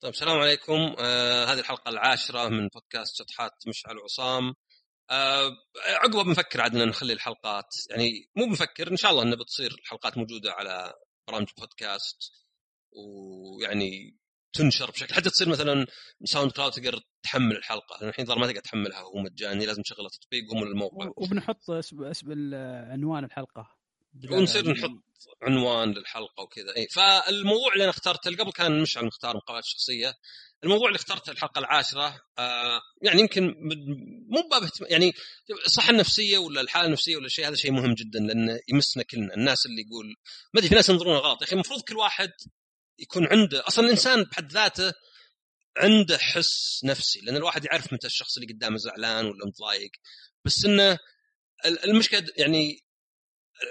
طيب السلام عليكم. آه هذه الحلقة العاشرة من بودكاست شطحات مشعل وعصام آه عقبه بنفكر عاد نخلي الحلقات يعني مو بنفكر إن شاء الله انه بتصير الحلقات موجودة على برامج بودكاست ويعني تنشر بشكل حتى تصير مثلا ساوند كلاود تقدر تحمل الحلقة. لأن الحين ما تقدر تحملها وهو مجاني لازم تشغل تطبيق ومن الموقع. وبنحط اسم اسم عنوان الحلقة. ونصير نحط عنوان للحلقة وكذا. اي فالموضوع اللي أنا اخترته قبل كان مشعل مختار مقالات شخصيه الموضوع اللي اخترته الحلقة العاشرة آه يعني يمكن مو باب يعني الصحه النفسية ولا الحالة النفسية ولا شيء هذا شيء مهم جدا لأنه يمسنا كلنا الناس اللي يقول ما أدري في ناس ينظرون غلط. يا أخي المفروض كل واحد يكون عنده أصلا الإنسان بحد ذاته عنده حس نفسي لأن الواحد يعرف متى الشخص اللي قدامه زعلان ولا متضايق. بس إنه المشكلة يعني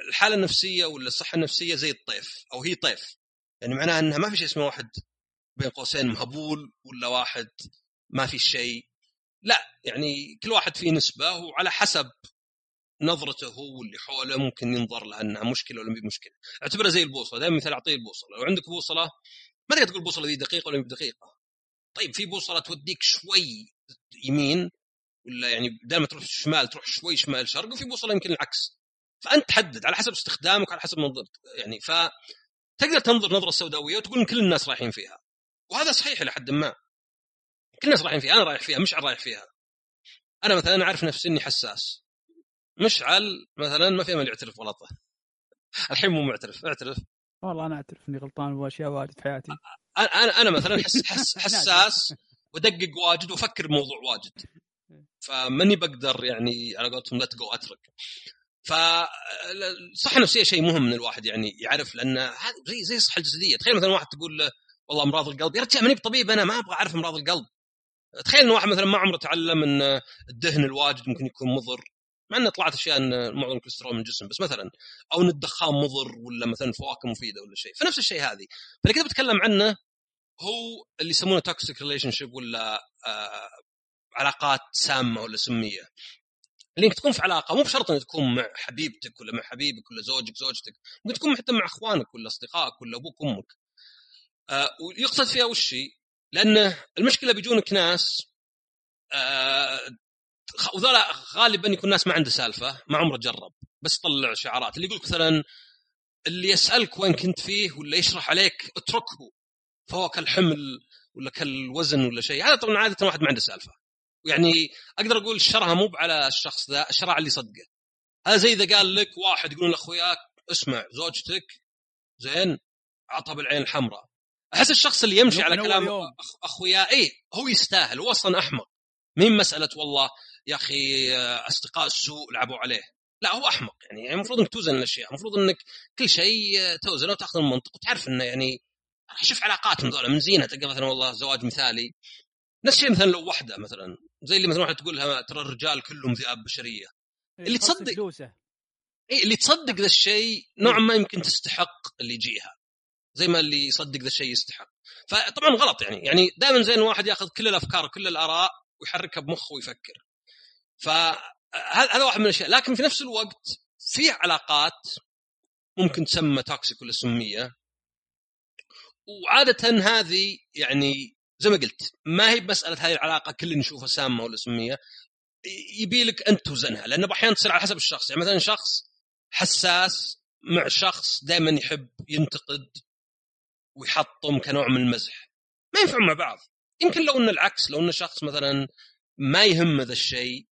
الحالة النفسية ولا الصحة النفسية زي الطيف أو هي طيف. يعني معناها إنها ما في شيء اسمه واحد بين قوسين مهبول ولا واحد ما في شيء. لا يعني كل واحد فيه نسبة وعلى حسب نظرته هو واللي حوله ممكن ينظر لها إنها مشكلة ولا مشكلة. أعتبرها زي البوصلة دائما مثال أعطيه البوصلة. لو عندك بوصلة ما تقدر تقول البوصله دي دقيقة ولا دقيقه طيب في بوصلة توديك شوي يمين ولا يعني بدل ما تروح شمال تروح شوي شمال شرق وفي بوصلة يمكن العكس. فأنت تحدد على حسب استخدامك على حسب منظرتك يعني ف تقدر تنظر نظرة سوداوية وتقول كل الناس رايحين فيها. وهذا صحيح إلى حد ما. كل الناس رايحين فيها أنا رايح فيها مشعل رايح فيها. أنا مثلا أعرف نفسي إني حساس. مشعل مثلا ما في امل يعترف غلطه الحين مو معترف أعترف. والله أنا أعترف إني غلطان باشياء واجد في حياتي. أنا أنا مثلا حس حس حساس ودقق واجد وأفكر بموضوع واجد. فماني بقدر يعني على قولتهم لا جو أترك. فالصحه النفسيه شيء مهم من الواحد يعني يعرف لأن هذا زي زي الصحه الجسدية. تخيل مثلا واحد تقول له والله أمراض القلب. يا رجال ماني بطبيب أنا ما أبغى أعرف أمراض القلب. تخيل إن واحد مثلا ما عمره تعلم إن الدهن الواجد ممكن يكون مضر مع انه طلعت أشياء إن معظم الكوليسترول من الجسم بس مثلا أو إن الدخان مضر ولا مثلا فواكه مفيدة ولا شيء. فنفس الشيء هذه. فاللي كنت بتكلم عنه هو اللي يسمونه toxic relationship ولا آه علاقات سامة ولا سمية. اللي انك تكون في علاقة مو بشرط انك تكون مع حبيبتك ولا مع حبيبك ولا زوجك زوجتك ممكن تكون حتى مع إخوانك ولا أصدقائك ولا أبوك وأمك. آه ويقصد فيها وش هي؟ لأن المشكلة بيجونك ناس آه وذولا غالبا يكون ناس ما عنده سالفة ما عمره جرب. بس طلع شعارات اللي يقول مثلا اللي يسألك وين كنت فيه ولا يشرح عليك اتركه فهو كالحمل ولا كالوزن ولا شيء. هذا طبعا عاده واحد ما عنده سالفة. يعني أقدر أقول شرها مو على الشخص ذا على اللي صدقه. هذا زي إذا قال لك واحد يقول لأخوياك اسمع زوجتك زين؟ عطها بالعين الحمراء. أحس الشخص اللي يمشي على كلام أخويا إي هو يستاهل هو أصلا أحمق. مين مسألة والله يا أخي أصدقاء السوء لعبوا عليه؟ لا هو أحمق يعني المفروض إنك توزن الأشياء المفروض إنك كل شيء توزنه وتأخذ المنطق وتعرف إنه يعني شوف علاقات من ذولا من زينة. تلقى مثلا والله زواج مثالي. نفس الشيء مثلا لو واحدة مثلا. زي اللي مثلا واحد تقول لها ترى الرجال كلهم ذئاب بشرية. إيه، اللي تصدق اي اللي تصدق ذا الشيء نوعا ما يمكن تستحق اللي يجيها. زي ما اللي يصدق ذا الشيء يستحق. فطبعا غلط يعني. يعني دائما زين الواحد ياخذ كل الأفكار وكل الآراء ويحركها بمخه ويفكر. فهذا واحد من الأشياء. لكن في نفس الوقت في علاقات ممكن تسمى toxic ولا سمية. وعادة هذه يعني زي ما قلت ما هي بمساله هذه العلاقة كل نشوفها سامة ولا سمية. يبي لك انت توزنها لأنه أحيانا تصير على حسب الشخص. يعني مثلا شخص حساس مع شخص دائما يحب ينتقد ويحطم كنوع من المزح. ما ينفعون مع بعض. يمكن لو إن العكس لو إن شخص مثلا ما يهم ذا الشيء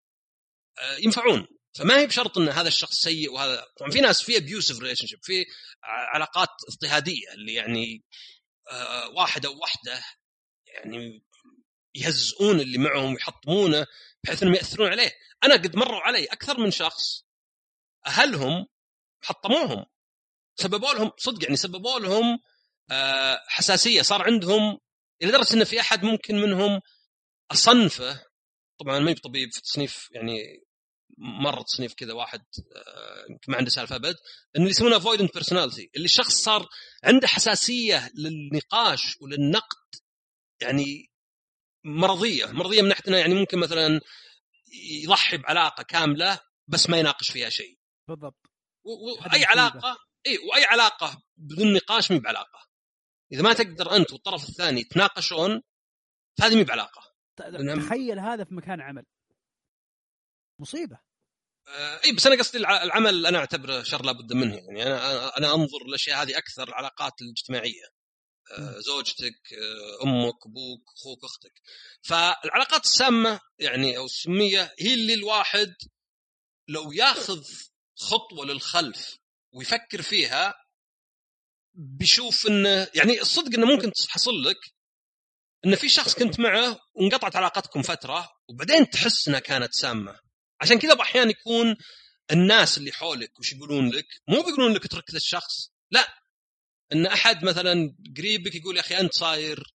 آه، ينفعون. فما هي بشرط إن هذا الشخص سيء وهذا. طبعا في ناس في abusive relationship في علاقات اضطهادية اللي يعني آه، واحد أو واحدة يعني يهزئون اللي معهم ويحطمونه بحيث إنهم يأثرون عليه. أنا قد مروا علي أكثر من شخص أهلهم حطموهم سببوا لهم صدق يعني سببوا لهم آه، حساسية صار عندهم إلى درجه إن في أحد ممكن منهم أصنفه. طبعا ما طبيب في تصنيف يعني مرة تصنيف كذا واحد آه، ما عنده سالفة أبد ان اللي يسمونه avoidant personality اللي الشخص صار عنده حساسية للنقاش وللنقد يعني مرضية مرضية من ناحية يعني ممكن مثلا يضحي بعلاقة كاملة بس ما يناقش فيها شيء. بالضبط. وأي علاقة اي وأي علاقة بدون نقاش مي بعلاقة. إذا ما تقدر أنت والطرف الثاني تناقشون فهذه مي بعلاقة. تخيل هذا في مكان عمل. مصيبة. آه، إي بس أنا قصدي الع- العمل أنا أعتبره شر لابد منه يعني. أنا أنا أنظر الاشياء هذه أكثر العلاقات الاجتماعية. زوجتك آه، أمك أبوك أخوك أختك. فالعلاقات السامة يعني أو السمية هي اللي الواحد لو ياخذ خطوة للخلف ويفكر فيها بيشوف إنه يعني الصدق إنه ممكن تحصل لك ان في شخص كنت معه وانقطعت علاقتكم فترة وبعدين تحس إنها كانت سامة. عشان كذا بأحيان يكون الناس اللي حولك وش يقولون لك مو بيقولون لك اترك ذا الشخص لا. إن أحد مثلا قريبك يقول يا أخي أنت صاير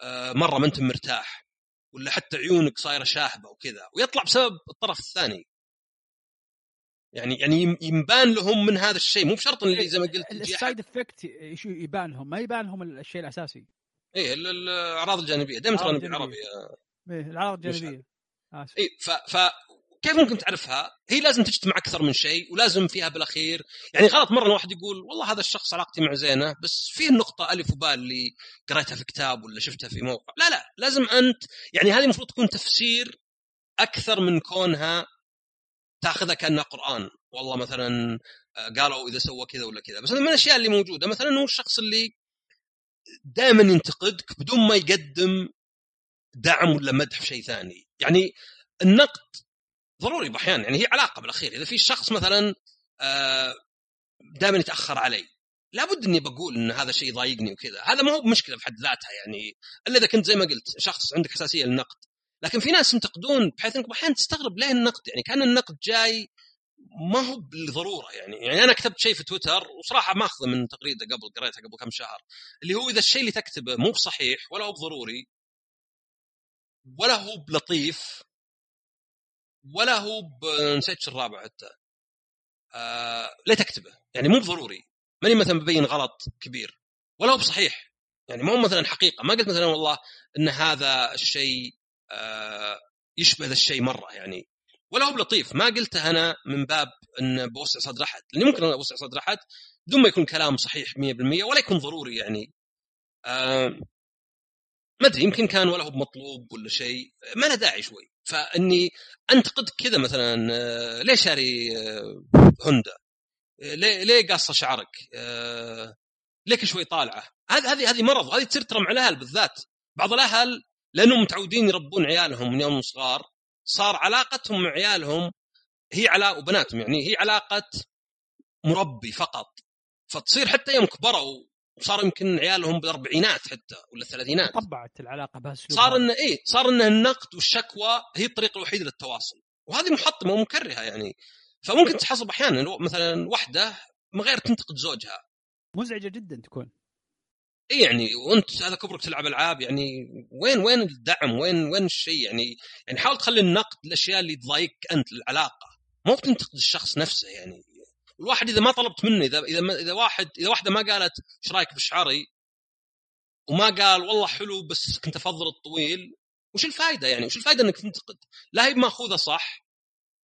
آه، مرة ما أنت مرتاح ولا حتى عيونك صايرة شاهبة وكذا ويطلع بسبب الطرف الثاني. يعني يعني ينبان لهم من هذا الشيء. مو بشرط اللي زي ما قلت السايد افكت يبان لهم ما يبان لهم الشيء الأساسي. إيه ال- الأعراض الجانبية. دائما ترى بالعربي إيه، الأعراض الجانبية. آسف. اي ف, ف كيف ممكن تعرفها؟ هي لازم تجتمع أكثر من شيء ولازم فيها بالأخير. يعني غلط مرة الواحد يقول والله هذا الشخص علاقتي مع زينة بس في النقطه ألف وباء اللي قريتها في كتاب ولا شفتها في موقع، لا لا لازم أنت يعني هذه المفروض تكون تفسير أكثر من كونها تأخذها كأنها قرآن، والله مثلا آه، قالوا إذا سوى كذا ولا كذا، بس من الأشياء اللي موجودة. مثلا هو الشخص اللي دائما ينتقدك بدون ما يقدم دعم ولا مدح في شيء ثاني، يعني النقد ضروري باحيان يعني هي علاقة بالأخير. إذا في شخص مثلا دائما يتأخر علي لابد إني بقول إن هذا شيء يضايقني وكذا. هذا ما هو مشكلة بحد ذاتها يعني إلا إذا كنت زي ما قلت شخص عندك حساسية للنقد. لكن في ناس ينتقدون بحيث إنك أحيانا تستغرب ليه النقد؟ يعني كأن النقد جاي ما هو بالضرورة يعني يعني أنا كتبت شيء في تويتر وصراحة ماخذه من تغريده قبل قريتها قبل كم شهر اللي هو إذا الشيء اللي تكتبه مو بصحيح ولا هو بضروري ولا هو بلطيف ولا هو. نسيت الرابع حتى. آه... ليه تكتبه. يعني مو بضروري. ماني مثلا ببين غلط كبير. ولا هو بصحيح. يعني مو مثلا حقيقة. ما قلت مثلا والله إن هذا الشيء آه... يشبه ذا الشيء مرة يعني. ولا هو بلطيف. ما قلته أنا من باب إن بوسع صدر أحد. لاني ممكن اوسع صدر أحد بدون ما يكون كلام صحيح 100% ولا يكون ضروري يعني. آه... ما أدري. يمكن كان ولا هو بمطلوب ولا شيء. ما له داعي شوي. فإني أنتقد كذا مثلا آه، ليه شاري آه، هوندا؟ آه، ليه ليه قاصة شعرك؟ ليك شوي طالعة؟ هذه هذه هذه مرض هذه تصير ترى مع الأهل بالذات. بعض الأهل لأنهم متعودين يربون عيالهم من يوم صغار صار علاقتهم مع عيالهم هي علاقه وبناتهم يعني هي علاقة مربي فقط. فتصير حتى يوم كبروا وصار يمكن عيالهم بالأربعينات حتى ولا الثلاثينات. طبعت العلاقة بهالاسلوب صار. إنه إيه صار إنه النقد والشكوى هي الطريقة الوحيدة للتواصل. وهذه محطمة ومكرهة يعني. فممكن تحصل أحيانا مثلا واحدة من غير تنتقد زوجها. مزعجة جدا تكون. اي يعني وأنت هذا كبرك تلعب ألعاب يعني وين وين الدعم؟ وين وين الشيء يعني؟ يعني حاول تخلي النقد الأشياء اللي تضايقك أنت العلاقه مو بتنتقد الشخص نفسه يعني. الواحد إذا ما طلبت منه إذا إذا إذا واحد إذا واحدة ما قالت إيش رأيك بشعري وما قال والله حلو بس كنت أفضل الطويل وش الفائده يعني؟ وش الفائده إنك تنتقد لا هي مأخوذة صح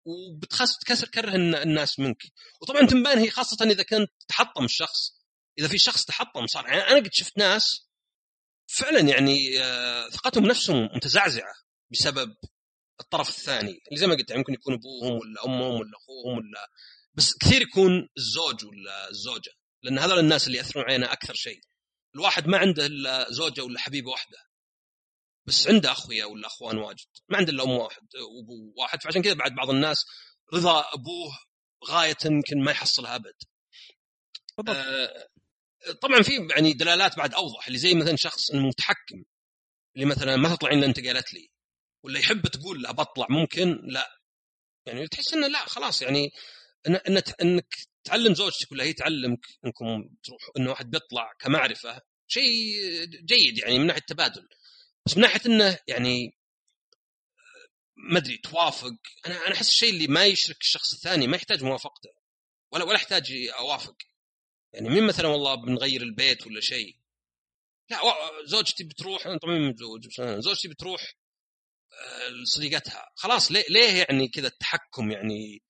وبتخس تكسر كره الن- الناس منك. وطبعا تنبأن هي خاصة إذا كنت تحطم الشخص. إذا في شخص تحطم صار يعني أنا قد شفت ناس فعلا يعني آه، ثقتهم نفسهم متزعزعة بسبب الطرف الثاني اللي زي ما قلت يعني ممكن يكون أبوهم ولا أمهم ولا أخوهم ولا بس كثير يكون الزوج ولا الزوجة لأن هذول الناس اللي يأثرون علينا أكثر شيء. الواحد ما عنده إلا زوجة ولا حبيبة واحدة بس عنده أخويا ولا أخوان واجد ما عنده إلا أم واحد وابو واحد فعشان كذا بعد بعض الناس رضا أبوه غاية يمكن ما يحصلها أبد. بالضبط. آه، طبعا في يعني دلالات بعد أوضح اللي زي مثلا شخص المتحكم اللي مثلا ما تطلعين إلا أنت قالت لي ولا يحب تقول له بطلع ممكن لا. يعني تحس إنه لا خلاص يعني إن انك تعلم زوجتك ولا هي تعلمك إنكم تروح انه واحد بيطلع كمعرفة شيء جيد يعني من ناحية التبادل بس من ناحية إنه يعني ما أدري توافق. أنا أنا أحس الشيء اللي ما يشرك الشخص الثاني ما يحتاج موافقته ولا ولا يحتاج أوافق. يعني مين مثلا والله بنغير البيت ولا شيء؟ لا زوجتي بتروح أنا طبعا متزوج زوجتي بتروح آه، لصديقتها. خلاص ليه يعني كذا التحكم يعني؟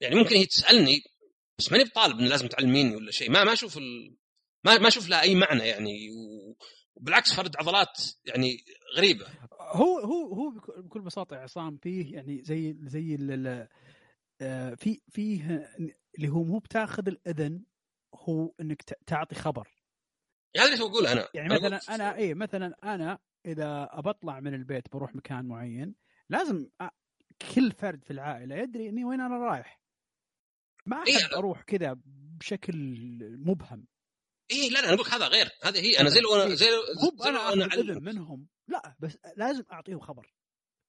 يعني ممكن هي تسألني بس ماني بطالب ان لازم تعلميني ولا شيء. ما ما أشوف ال... ما ما أشوف لها أي معنى يعني. وبالعكس فرد عضلات يعني غريبة. هو هو هو بك- بكل بساطة يا عصام فيه يعني زي زي ال- آه، في فيه اللي هو مو بتاخذ الأذن هو إنك تعطي خبر. يعني هذا اللي بقوله أنا. يعني أنا مثلا أنا اي مثلا أنا إذا بطلع من البيت بروح مكان معين لازم كل فرد في العائلة يدري إني وين أنا رايح. ما إيه. أحب أروح كذا بشكل مبهم. اي لا لا أنا هذا غير. هذا هي أنا زي لو أنا زي مو لو أنا أنا. إذن منهم. لا بس لازم أعطيهم خبر.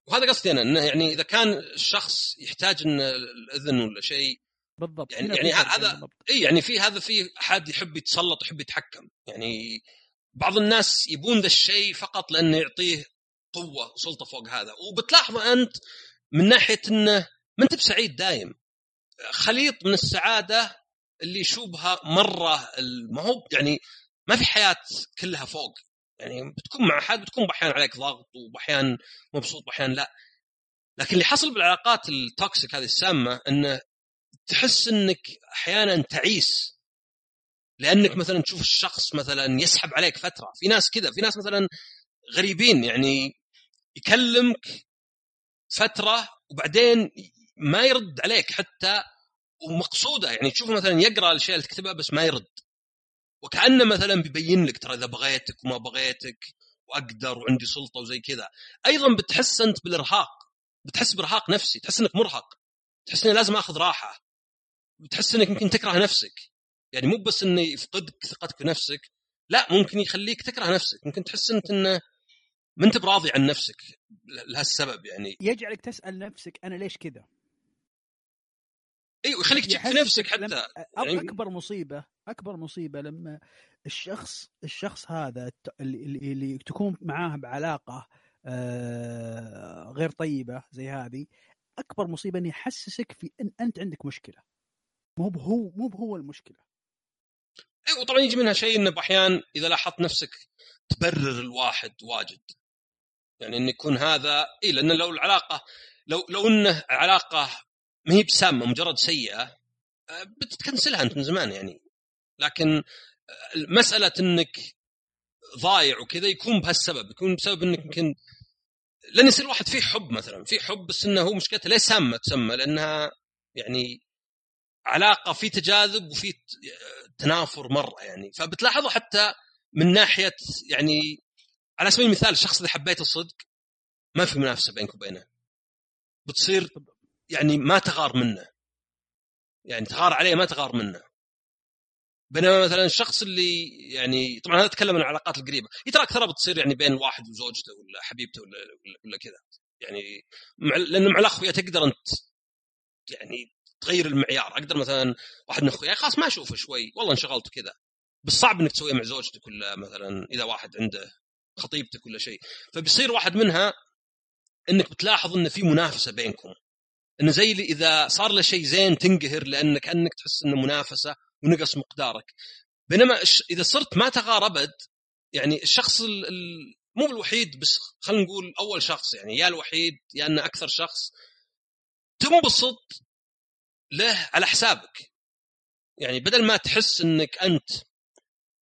وهذا قصدي أنا إنه يعني إذا كان الشخص يحتاج إن الإذن ولا شيء بالضبط. يعني- يعني هذا-. اي يعني في هذا في أحد يحب يتسلط يحب يتحكم. يعني بعض الناس يبون ذا الشيء فقط لأنه يعطيه قوة وسلطة فوق هذا. وبتلاحظ أنت من ناحية إنه ما أنت بسعيد دايم. خليط من السعادة اللي يشوبها مرة ما هو يعني ما في حياة كلها فوق. يعني بتكون مع احد بتكون بأحيان عليك ضغط وبأحيان مبسوط باحيان لا. لكن اللي حصل بالعلاقات التوكسيك هذه السامة إنه تحس إنك أحيانا تعيس. لأنك مثلا تشوف الشخص مثلا يسحب عليك فترة. في ناس كذا في ناس مثلا غريبين. يعني يكلمك فترة وبعدين ما يرد عليك حتى ومقصوده. يعني تشوفه مثلا يقرأ الاشياء اللي تكتبها بس ما يرد. وكأنه مثلا بيبين لك ترى إذا بغيتك وما بغيتك وأقدر وعندي سلطة وزي كذا. أيضا بتحس أنت بالإرهاق. بتحس بإرهاق نفسي. تحس إنك مرهق. تحس إني لازم آخذ راحة. بتحس إنك يمكن تكره نفسك. يعني مو بس إنه يفقدك ثقتك بنفسك. لا ممكن يخليك تكره نفسك. ممكن تحس أنت إنه ما أنت براضي عن نفسك لهالسبب يعني. يجعلك تسأل نفسك أنا ليش كذا؟ أيوه يخليك تشك في نفسك حتى. لما- يعني- أكبر مصيبة أكبر مصيبة لما الشخص الشخص هذا اللي, اللي- اللي تكون معاه بعلاقة آه، غير طيبة زي هذه أكبر مصيبة إنه يحسسك في إن أنت عندك مشكلة. مو هو مو هو المشكلة. أيوه طبعا يجي منها شيء إنه باحيان إذا لاحظت نفسك تبرر الواحد واجد. يعني إنه يكون هذا اي لأن لو العلاقة لو لو إنه علاقة ما هي بسامة مجرد سيئة آه، بتتكنسلها أنت من زمان يعني. لكن آه، مسألة إنك ضايع وكذا يكون بهالسبب يكون بسبب إنك يمكن لأن يصير الواحد فيه حب مثلا فيه حب بس إنه هو مشكلته ليه سامة تسمى؟ لأنها يعني علاقة في تجاذب وفي تنافر مرة يعني. فبتلاحظه حتى من ناحية يعني على سبيل المثال الشخص اللي حبيته صدق ما في منافسة بينك وبينه. بتصير يعني ما تغار منه. يعني تغار عليه ما تغار منه. بينما مثلا الشخص اللي يعني طبعا هذا اتكلم عن العلاقات القريبة. هي ترى اكثرها بتصير يعني بين الواحد وزوجته ولا حبيبته ولا ولا, كذا. يعني مع لأن مع الاخويا تقدر أنت يعني تغير المعيار. أقدر مثلا واحد من أخوياي خلاص ما أشوفه شوي والله انشغلت وكذا بس صعب إنك تسويها مع زوجتك ولا مثلا إذا واحد عنده خطيبتك ولا شيء. فبيصير واحد منها إنك بتلاحظ إن في منافسة بينكم. إنه زي اللي إذا صار له شيء زين تنقهر لأنك كأنك تحس إنه منافسة ونقص مقدارك. بينما إذا صرت ما تغار أبد يعني الشخص ال... ال... مو الوحيد بس خلينا نقول أول شخص يعني يا الوحيد يا إنه أكثر شخص تنبسط له على حسابك. يعني بدل ما تحس إنك أنت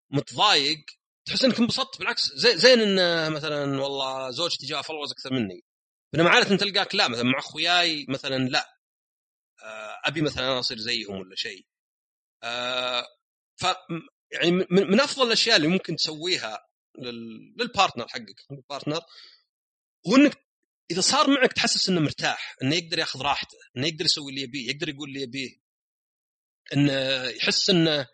متضايق تحس إنك انبسطت بالعكس زي زين ان مثلا والله زوجتي جاء followers أكثر مني. بينما عادة تلقاك لا مثلا مع أخوياي مثلا لا. آه، أبي مثلا أنا أصير زيهم ولا شيء. آه، ف يعني من أفضل الأشياء اللي ممكن تسويها لل- لل partner حقك ال partner هو إنك إذا صار معك تحسس إنه مرتاح إنه يقدر يأخذ راحته إنه يقدر يسوي اللي يبيه يقدر يقول اللي يبيه. إنه يحس إنه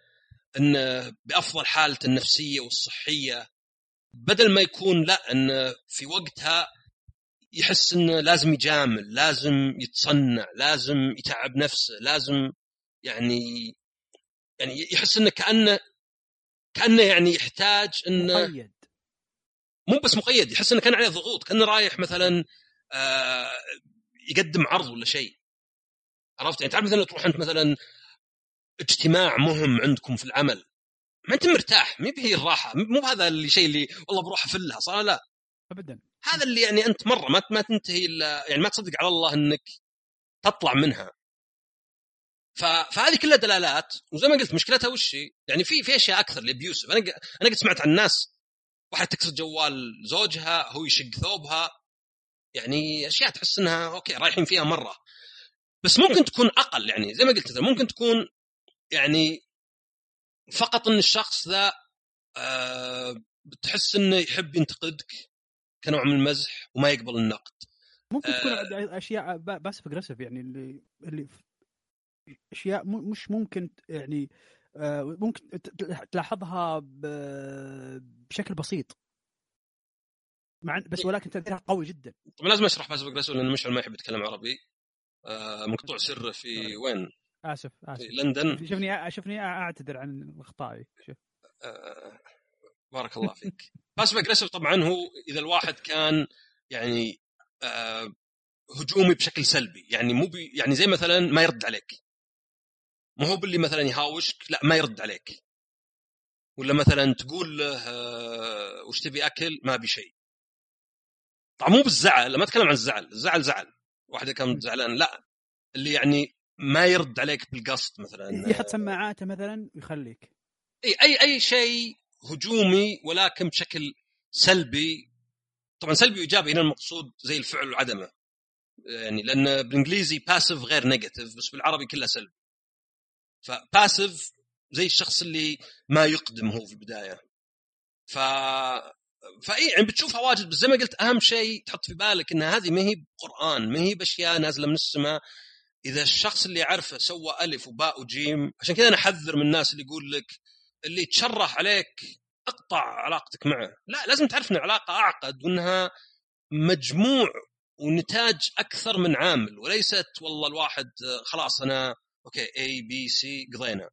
إنه بأفضل حالته النفسية والصحية بدل ما يكون لا إنه في وقتها يحس إنه لازم يجامل لازم يتصنع لازم يتعب نفسه لازم يعني يعني يحس إنه كأنه كأنه يعني يحتاج إنه مقيد. مو بس مقيد يحس إنه كان عليه ضغوط كأنه رايح مثلا آه يقدم عرض ولا شيء. عرفت؟ يعني تعرف مثلا تروح انت مثلا اجتماع مهم عندكم في العمل ما أنت مرتاح ما هي الراحة مو بهذا الشيء اللي والله بروح أفلها صار لا؟ ابدا. هذا اللي يعني أنت مرة ما ما تنتهي الا يعني ما تصدق على الله إنك تطلع منها. فهذه كلها دلالات. وزي ما قلت مشكلتها وش هي؟ يعني في في أشياء أكثر لأبيوسف. أنا أنا قد سمعت عن ناس واحد تكسر جوال زوجها هو يشق ثوبها. يعني أشياء تحس إنها okay رايحين فيها مرة. بس ممكن تكون أقل. يعني زي ما قلت ممكن تكون يعني فقط إن الشخص ذا أه بتحس إنه يحب ينتقدك. كنوع من المزح وما يقبل النقد. ممكن تكون أه أشياء passive aggressive يعني اللي اللي أشياء مش ممكن يعني آه، ممكن تلاحظها بشكل بسيط. مع بس. ولكن تاثيرها قوي جدا. طبعا لازم أشرح passive aggressive لأن مشعل ما يحب يتكلم عربي. آه، مقطوع سره في طيب. وين؟ آسف آسف. في لندن. شوفني شوفني أعتذر عن اخطائي شوف. آه بارك الله فيك. passive aggressive طبعا هو إذا الواحد كان يعني آه هجومي بشكل سلبي يعني مو يعني زي مثلا ما يرد عليك. مو هو باللي مثلا يهاوشك لا ما يرد عليك. ولا مثلا تقول له آه وش تبي أكل؟ ما أبي شيء. طبعا مو بالزعل ما أتكلم عن الزعل الزعل زعل. واحد كان زعلان لا. اللي يعني ما يرد عليك بالقصد مثلا يحط سماعاته مثلا ويخليك. إي أي أي شيء هجومي ولكن بشكل سلبي. طبعا سلبي وإيجابي هنا المقصود زي الفعل وعدمه. يعني لأن بالإنجليزي passive غير negative بس بالعربي كله سلبي. ف passive زي الشخص اللي ما يقدم هو في البداية. ف فاي يعني بتشوفها واجد بس زي ما قلت أهم شيء تحط في بالك إن هذه ما هي قران ما هي بأشياء نازلة من السماء. إذا الشخص اللي يعرفه سوى ألف وباء وجيم عشان كذا أنا أحذر من الناس اللي يقول لك اللي تشرح عليك اقطع علاقتك معه. لا لازم تعرف إن العلاقة أعقد وإنها مجموع ونتاج أكثر من عامل وليست والله الواحد خلاص أنا okay ABC قضينا.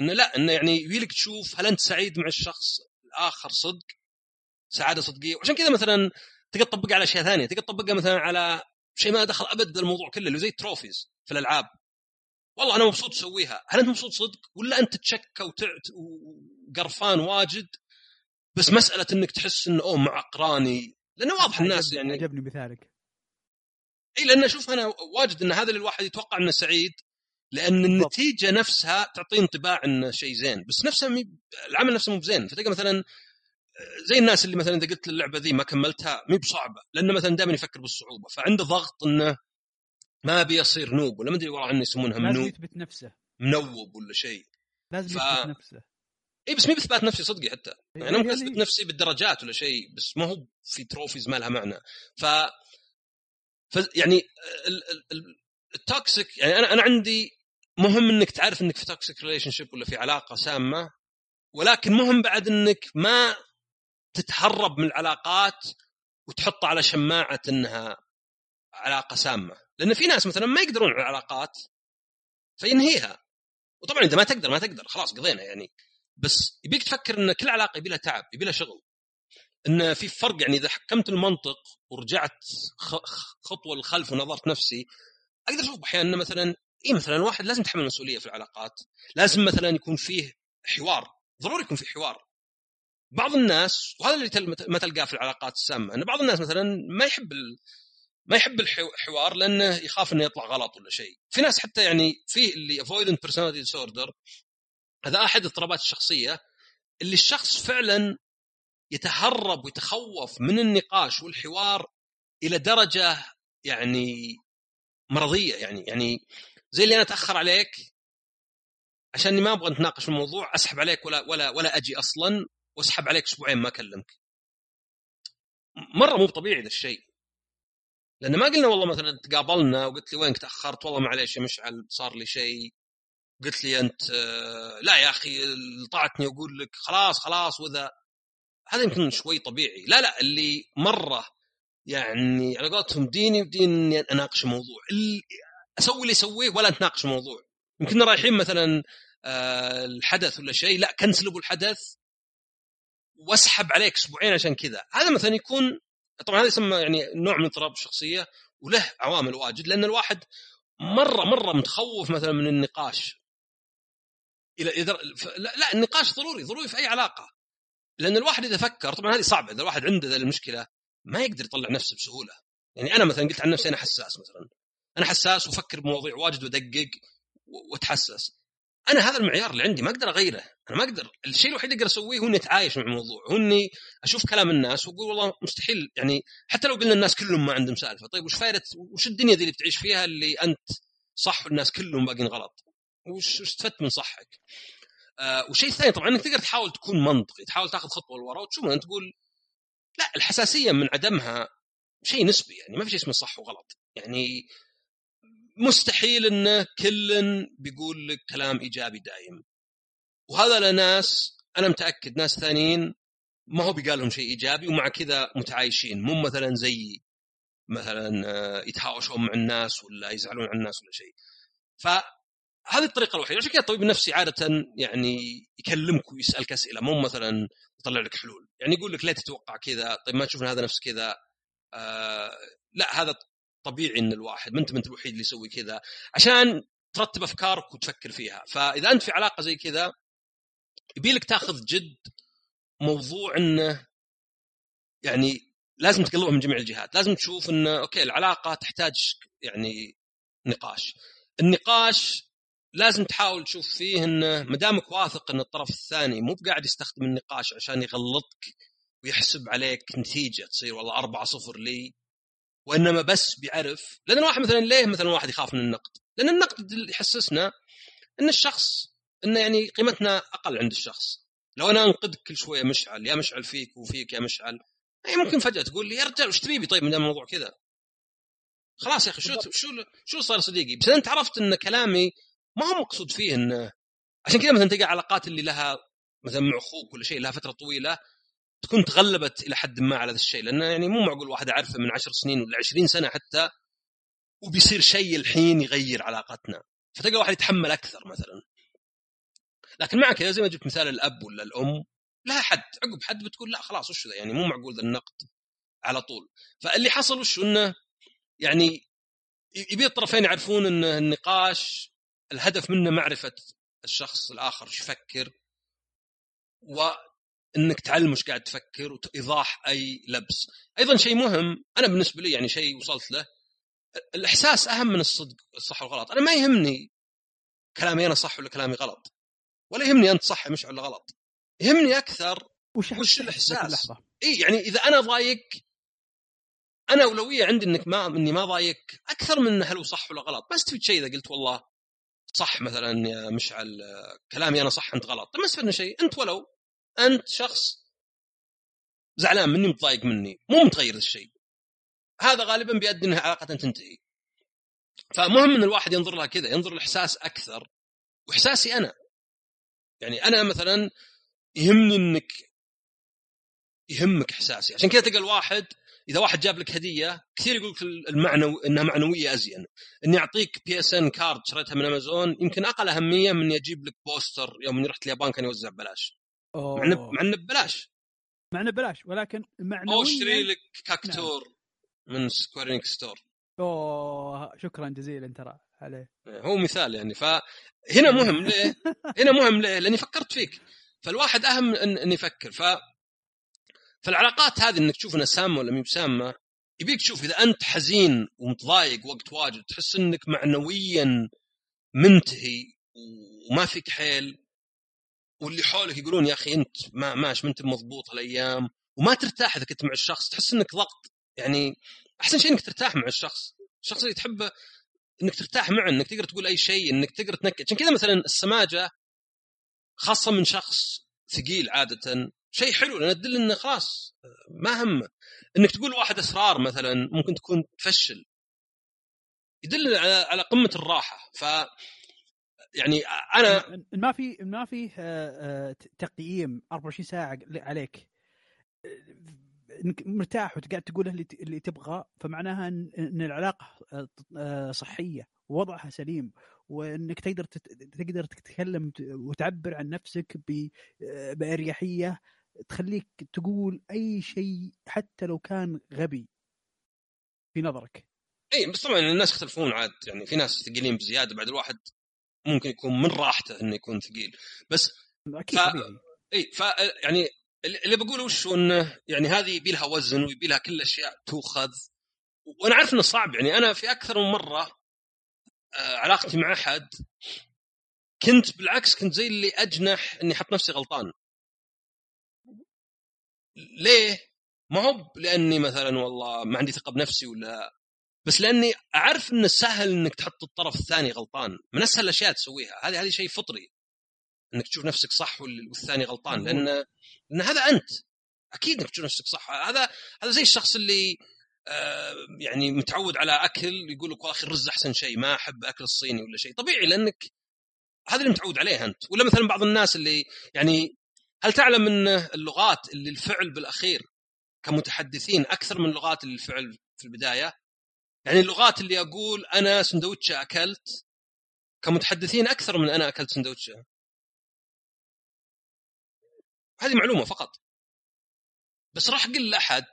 إنه لا إنه يعني يبيلك تشوف هل أنت سعيد مع الشخص الآخر صدق سعادة صدقية. وعشان كذا مثلا تقدر تطبقها على أشياء ثانية تقدر تطبقها مثلا على شيء ما دخل أبد الموضوع كله اللي زي ال trophies في الألعاب. والله أنا مبسوط اسويها هل أنت مبسوط صدق؟ ولا أنت تشكى وتعت وقرفان واجد؟ بس مسألة إنك تحس إنه أوه مع اقراني لأنه واضح الناس يعني عجبني مثالك. إي لأن أشوف أنا واجد إن هذا اللي الواحد يتوقع إنه سعيد لأن النتيجة نفسها تعطي انطباع إنه شيء زين. بس نفسها مي... العمل نفسه مو بزين. فتلقى مثلا زي الناس اللي مثلا إذا قلت اللعبه ذي ما كملتها مي بصعبة. لأنه مثلا دائما يفكر بالصعوبة. فعنده ضغط إنه ما ابي اصير noob ولا ما أدري والله عني يسمونها من noob. لازم يثبت نفسه. منوب ولا شيء. لازم ف... يثبت نفسه. اي بس مي بإثبات نفسي صدقي حتى. يعني أنا ممكن أثبت نفسي بالدرجات ولا شيء بس ما هو في trophies ما لها معنى. ف ف يعني ال toxic يعني أنا أنا عندي مهم إنك تعرف إنك في toxic relationship ولا في علاقة سامة ولكن مهم بعد إنك ما تتهرب من العلاقات وتحطها على شماعة إنها علاقة سامة. لأن في ناس مثلا ما يقدرون على العلاقات فينهيها. وطبعا إذا ما تقدر ما تقدر. خلاص قضينا يعني. بس يبيك تفكر إن كل علاقة يبي لها تعب يبي لها شغل. إن في فرق يعني إذا حكمت المنطق ورجعت خطوة للخلف ونظرت نفسي أقدر أشوف أحيانا مثلا اي مثلا واحد لازم يتحمل مسؤوليه في العلاقات. لازم مثلا يكون فيه حوار. ضروري يكون في حوار. بعض الناس وهذا اللي ما تلقاه في العلاقات السامة إن بعض الناس مثلا ما يحب. ما يحب الحوار لأنه يخاف إنه يطلع غلط ولا شيء. في ناس حتى يعني في اللي avoidant personality disorder هذا أحد اضطرابات الشخصية اللي الشخص فعلا يتهرب ويتخوف من النقاش والحوار إلى درجة يعني مرضية. يعني يعني زي اللي أنا أتأخر عليك عشاني ما أبغى نتناقش في الموضوع أسحب عليك ولا ولا ولا أجي أصلا وأسحب عليك أسبوعين ما أكلمك. مرة مو طبيعي ذا الشيء. لأن ما قلنا والله مثلا تقابلنا وقلت لي وينك تأخرت؟ والله معليش يا مشعل صار لي شيء. قلت لي أنت آه، لا يا أخي طاعتني واقول لك خلاص خلاص واذا هذا يمكن شوي طبيعي. لا لا اللي مرة يعني على قولتهم ديني ودين إني أناقش اللي أسوي اللي اسويه ولا أتناقش الموضوع يمكن رايحين مثلا آه، الحدث ولا شيء لا كنسلوا الحدث وأسحب عليك أسبوعين عشان كذا. هذا مثلا يكون طبعا هذا يسمى يعني نوع من اضطراب الشخصية وله عوامل واجد لأن الواحد مرة مرة متخوف مثلا من النقاش. إلى إذا لا, لا النقاش ضروري ضروري في أي علاقة. لأن الواحد إذا فكر طبعا هذه صعبة إذا الواحد عنده المشكلة ما يقدر يطلع نفسه بسهولة. يعني أنا مثلا قلت عن نفسي أنا حساس مثلا. أنا حساس وأفكر بمواضيع واجد وأدقق وأتحسس. أنا هذا المعيار اللي عندي ما أقدر أغيره. أنا ما أقدر. الشيء الوحيد اللي أقدر أسويه هو إني أتعايش مع الموضوع هو إني أشوف كلام الناس وأقول والله مستحيل. يعني حتى لو قلنا الناس كلهم ما عندهم سالفة طيب وش فائده وش الدنيا ذي اللي بتعيش فيها اللي أنت صح والناس كلهم باقيين غلط؟ وش استفدت من صحك؟ آه والشيء الثاني طبعا إنك تقدر تحاول تكون منطقي تحاول تاخذ خطوة لورا وتشوف انت تقول لا الحساسية من عدمها شيء نسبي يعني ما في شيء اسمه صح وغلط. يعني مستحيل إن كل بيقول لك كلام إيجابي دايم. وهذا لناس أنا متأكد ناس ثانيين ما هو بيقال لهم شيء إيجابي ومع كذا متعايشين. مو مثلا زي مثلا آه، يتهاوشون مع الناس ولا يزعلون على الناس ولا شيء. فهذه الطريقة الوحيدة. عشان كذا الطبيب النفسي عادة يعني يكلمك ويسألك أسئلة مو مثلا يطلع لك حلول. يعني يقول لك ليه تتوقع كذا؟ طيب ما تشوف هذا نفس كذا؟ آه لا هذا طبيعي إن الواحد ما أنت انت الوحيد اللي يسوي كذا عشان ترتب أفكارك وتفكر فيها. فإذا أنت في علاقة زي كذا يبي لك تاخذ جد موضوع إنه يعني لازم تقلبها من جميع الجهات. لازم تشوف انه أوكي العلاقة تحتاج يعني نقاش. النقاش لازم تحاول تشوف فيه انه ما دامك واثق إن الطرف الثاني مو بقاعد يستخدم النقاش عشان يغلطك ويحسب عليك نتيجة تصير والله 4 0 لي وإنما بس بيعرف لأن الواحد مثلا ليه مثلا واحد يخاف من النقد؟ لأن النقد يحسسنا إن الشخص انه يعني قيمتنا أقل عند الشخص. لو أنا انقدك كل شوية مشعل يا مشعل فيك وفيك يا مشعل اي ممكن فجأة تقول لي يا رجال وش تبيبي طيب من الموضوع كذا. خلاص يا أخي شو شو شو صار صديقي؟ بس أنت عرفت إن كلامي ما هو مقصود فيه إنه عشان كذا مثلا تلقى علاقات اللي لها مثلا مع أخوك ولا شيء لها فترة طويلة تكون تغلبت إلى حد ما على هذا الشيء لأنه يعني مو معقول واحد اعرفه من عشر سنين ولا عشرين سنة حتى وبيصير شيء الحين يغير علاقتنا فتلقى واحد يتحمل أكثر مثلا. لكن مع كذا زي ما جبت مثال الأب ولا الأم لها حد عقب حد بتقول لا خلاص وش ذا؟ يعني مو معقول ذا النقد على طول. فاللي حصل وش إنه يعني يبي الطرفين يعرفون إن النقاش الهدف منه معرفة الشخص الآخر إيش يفكر وانك تعلم إيش قاعد تفكر وإيضاح أي لبس. أيضا شيء مهم أنا بالنسبة لي يعني شيء وصلت له الإحساس أهم من الصدق الصح والغلط. أنا ما يهمني كلامي أنا صح ولا كلامي غلط ولا يهمني أنت صح مش ولا غلط. يهمني أكثر وش وش؟ اللحظة؟ إي يعني إذا أنا ضايق أنا أولوية عندي إنك ما إني ما ضايق أكثر من هل هو صح ولا غلط. ما استفيد شيء إذا قلت والله صح مثلا يا مشعل كلامي أنا صح أنت غلط. طيب ما استفدنا شيء أنت ولو. أنت شخص زعلان مني متضايق مني مو متغير الشيء. هذا غالبا بيؤدي إنها علاقة تنتهي. فمهم إن الواحد ينظر لها كذا ينظر الاحساس أكثر. وإحساسي أنا. يعني أنا مثلا يهمني إنك يهمك إحساسي. عشان كذا تلقى الواحد إذا واحد جاب لك هدية كثير يقول لك المعنو إنها معنوية أزين. إني أعطيك PSN card شريتها من امازون يمكن أقل أهمية من اني أجيب لك poster يوم اني رحت اليابان كان يوزع ببلاش. مع انه. مع إنه ببلاش. مع إنه بلاش ولكن أو معنويا اشتري لك كاكتور من سكويرينك ستور. أوه شكرا جزيلا ترى عليه. هو مثال يعني فهنا مهم ليه؟ هنا مهم ليه؟ لأني فكرت فيك. فالواحد أهم ان, إن يفكر. ف فالعلاقات هذه إنك تشوف إنها سامة ولا مي بسامة يبيك تشوف إذا أنت حزين ومتضايق وقت واجد تحس إنك معنويا منتهي وما فيك حيل. واللي حولك يقولون يا أخي أنت ما ماش ما أنت مضبوط هالأيام وما ترتاح إذا كنت مع الشخص تحس إنك ضغط. يعني أحسن شيء إنك ترتاح مع الشخص. الشخص اللي تحبه إنك ترتاح معه إنك تقدر تقول أي شيء إنك تقدر تنكت عشان كذا مثلا السماجة خاصة من شخص ثقيل عادة شيء حلو لأن تدل إنه خلاص ما همه. إنك تقول واحد أسرار مثلا ممكن تكون تفشل يدل على قمة الراحة. ف يعني أنا ما في ما في آه، آه، تقييم 24 ساعة عليك. إنك مرتاح وقاعد تقول اللي ت- اللي تبغاه فمعناها إن العلاقة آه، آه، صحية ووضعها سليم وإنك تقدر تقدر تتكلم وتعبر عن نفسك آه، بأريحية تخليك تقول أي شيء حتى لو كان غبي في نظرك. اي بس طبعا الناس يختلفون عاد يعني في ناس ثقيلين بزيادة بعد الواحد ممكن يكون من راحته إنه يكون ثقيل. بس أكيد ف- إي ف يعني اللي بقوله وش إنه يعني هذه يبي لها وزن ويبي لها كل الاشياء تؤخذ. وأنا عارف إنه صعب يعني أنا في أكثر من مرة آه، علاقتي مع أحد كنت بالعكس كنت زي اللي أجنح إني أحط نفسي غلطان. ليه؟ ما هو لأني مثلا والله ما عندي ثقة بنفسي ولا بس لأني أعرف انه سهل إنك تحط الطرف الثاني غلطان. من أسهل الأشياء تسويها. هذه هذه شيء فطري. إنك تشوف نفسك صح والثاني غلطان. لأن لأن هذا أنت. أكيد إنك تشوف نفسك صح. هذا هذا زي الشخص اللي آه يعني متعود على أكل يقول لك أخي الرز أحسن شيء ما أحب أكل الصيني ولا شيء. طبيعي لأنك هذا اللي متعود عليه أنت. ولا مثلا بعض الناس اللي يعني هل تعلم إن اللغات اللي الفعل بالأخير كمتحدثين أكثر من اللغات اللي الفعل في البداية؟ يعني اللغات اللي أقول أنا سندوتشة أكلت كمتحدثين أكثر من أنا أكلت سندوتشة هذه معلومة فقط. بس راح قل لأحد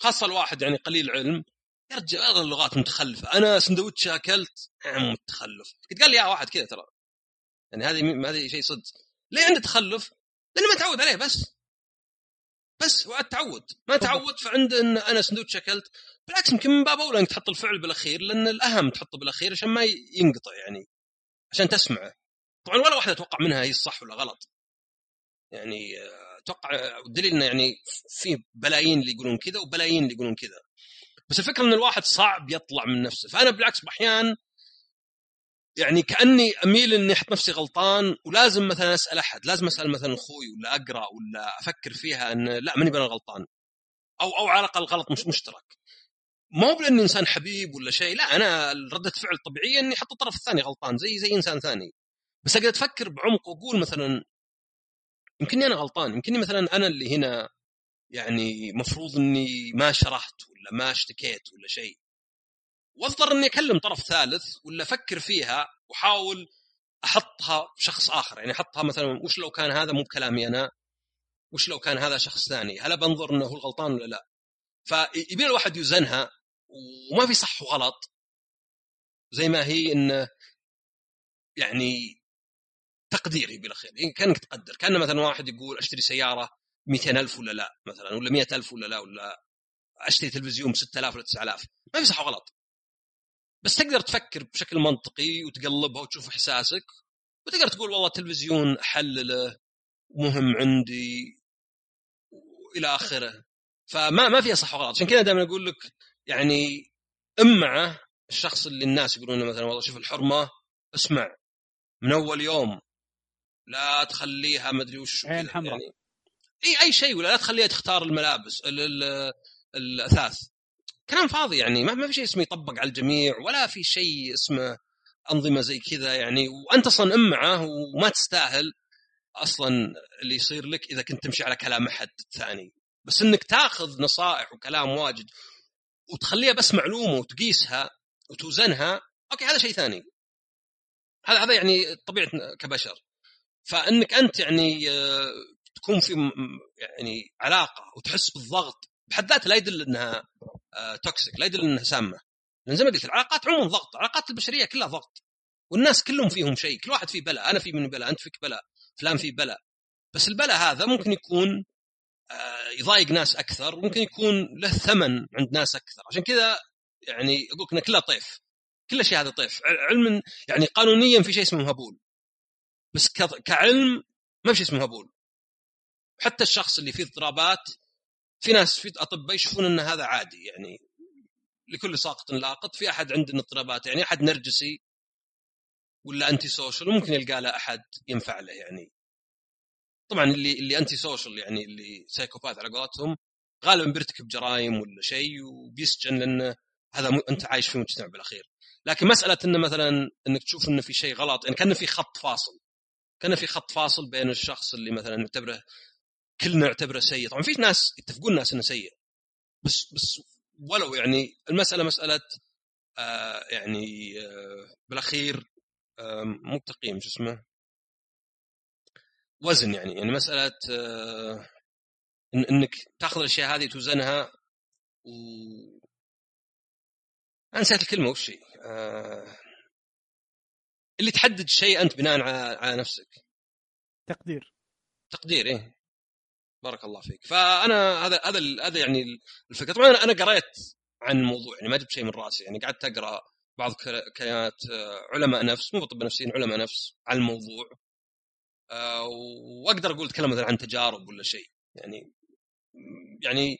خاصة الواحد يعني قليل علم يا رجال اللغات متخلفة. أنا سندوتش أكلت؟ عم متخلف. قد قال لي واحد كذا ترى. يعني هذه هذه شيء صدق. ليه عنده تخلف؟ لأنه ما تعود عليه بس. بس هو التعود ما تعود فعنده إن أنا سندوتش أكلت. بالعكس يمكن من باب أولى إنك تحط الفعل بالأخير لأن الأهم تحطه بالأخير عشان ما ينقطع يعني عشان تسمعه. طبعا ولا واحدة أتوقع منها هي الصح ولا غلط. يعني أتوقع الدليل إنه يعني في بلايين اللي يقولون كذا وبلايين اللي يقولون كذا. بس الفكرة إن الواحد صعب يطلع من نفسه. فأنا بالعكس بأحيان يعني كأني أميل إني أحط نفسي غلطان ولازم مثلا أسأل أحد لازم أسأل مثلا أخوي ولا أقرأ ولا أفكر فيها إن لا ماني أنا غلطان. أو أو على الأقل غلط مش مشترك. مو باني إنسان حبيب ولا شيء لا أنا ردة فعل طبيعية إني أحط الطرف الثاني غلطان زي زي إنسان ثاني. بس أقدر أفكر بعمق وأقول مثلا يمكنني أنا غلطان يمكنني مثلا أنا اللي هنا يعني مفروض إني ما شرحت ولا ما اشتكيت ولا شيء. واضطر إني أكلم طرف ثالث ولا أفكر فيها وأحاول أحطها بشخص آخر. يعني أحطها مثلا وش لو كان هذا مو بكلامي أنا؟ وش لو كان هذا شخص ثاني؟ هل بنظر إنه هو الغلطان ولا لا؟ فيبي الواحد يوزنها وما في صح وغلط. زي ما هي انه يعني تقدير يبي الخير يعني كأنك تقدر. كأن مثلا واحد يقول أشتري سيارة 200000 ولا لا؟ مثلا ولا 100000 ولا لا؟ ولا أشتري تلفزيون ب 6000 ولا 9000 ما في صح وغلط. بس تقدر تفكر بشكل منطقي وتقلبها وتشوف إحساسك وتقدر تقول والله التلفزيون احلله مهم عندي وإلى آخره. فما ما فيها صح وغلط. عشان كذا دائما أقول لك يعني امعة الشخص اللي الناس يقولون مثلا والله شوف الحرمة اسمع من أول يوم لا تخليها ما أدري وش عين حمراء. يعني إي أي شيء ولا لا تخليها تختار الملابس الأثاث. كلام فاضي يعني ما في شيء اسمه يطبق على الجميع ولا في شيء اسمه أنظمة زي كذا يعني. وأنت أصلا امعه وما تستاهل أصلا اللي يصير لك إذا كنت تمشي على كلام أحد ثاني. بس إنك تاخذ نصائح وكلام واجد وتخليها بس معلومة وتقيسها وتوزنها أوكي هذا شيء ثاني. هذا هذا يعني طبيعة كبشر. فإنك أنت يعني آه، تكون في يعني علاقة وتحس بالضغط بحد ذاته لا يدل إنها توكسيك آه، لا يدل إنها سامة. لأن زي ما قلت العلاقات عموما ضغط العلاقات البشرية كلها ضغط. والناس كلهم فيهم شيء كل واحد فيه بلاء أنا في مني بلاء أنت فيك بلاء فلان فيه بلاء. بس البلاء هذا ممكن يكون آه، يضايق ناس أكثر ممكن يكون له ثمن عند ناس أكثر. عشان كذا يعني أقول لك كلها طيف. كل شيء هذا طيف. علم يعني قانونيا في شيء اسمه هبول. بس كعلم ما في شيء اسمه هبول. حتى الشخص اللي فيه اضطرابات في ناس في أطباء يشوفون إن هذا عادي يعني لكل ساقط لاقط في أحد عنده اضطرابات يعني أحد نرجسي ولا antisocial ممكن يلقى له أحد ينفع له يعني طبعا اللي اللي antisocial يعني اللي psychopath على قولتهم غالبا بيرتكب جرائم ولا شيء وبيسجن لأنه هذا. أنت عايش في مجتمع بالأخير لكن مسألة انه مثلا إنك تشوف انه في شيء غلط يعني كان في خط فاصل كان في خط فاصل بين الشخص اللي مثلا نعتبره كلنا نعتبره سيء. طبعا في ناس يتفقون الناس إنه سيء. بس بس ولو يعني المسألة مسألة آه يعني آه بالأخير آه مو تقييم شو اسمه؟ وزن يعني. يعني مسألة آه إن إنك تأخذ الأشياء هذه توزنها و أنا نسيت الكلمة وش هي؟ آه... اللي تحدد شيء أنت بناء على نفسك. تقدير. تقدير إيه. بارك الله فيك. فأنا هذا هذا هذا يعني الفكرة. طبعا أنا قريت عن الموضوع يعني ما جبت شيء من رأسي. يعني قعدت أقرأ بعض كيانات علماء نفس مو طب نفسيين علماء نفس على الموضوع. وأقدر أقول أتكلم مثلا عن تجارب ولا شيء. يعني يعني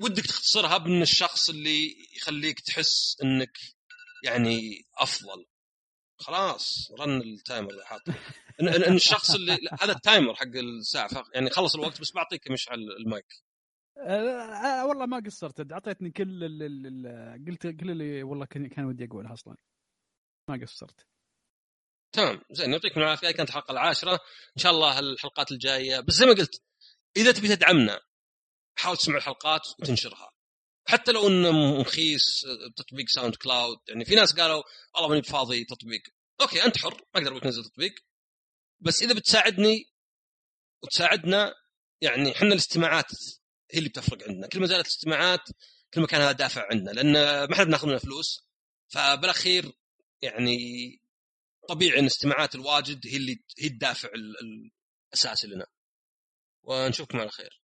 ودك تختصرها بأن الشخص اللي يخليك تحس أنك يعني أفضل. خلاص رن ال timer اللي حاطه. ان, إن الشخص اللي هذا ال timer حق الساعة يعني خلص الوقت بس بعطيك مشعل المايك. أه والله ما قصرت أعطيتني كل ال قلت كل اللي والله كان ودي اقولها أصلا. ما قصرت. تمام زين يعطيكم العافية كانت الحلقة العاشرة. إن شاء الله الحلقات الجاية. بس زي ما قلت إذا تبي تدعمنا حاول تسمع الحلقات وتنشرها. حتى لو إنه مخيس تطبيق SoundCloud يعني في ناس قالوا والله ماني بفاضي تطبيق. okay أنت حر ما أقدر أقول تنزل تطبيق. بس إذا بتساعدني وتساعدنا يعني إحنا الاستماعات هي اللي بتفرق عندنا. كل ما زادت الاستماعات كل ما كان هذا دافع عندنا لأن ما إحنا بناخذ منها فلوس. فبالأخير يعني طبيعي إن الاستماعات الواجد هي اللي هي الدافع الأساسي لنا. ونشوفكم على خير.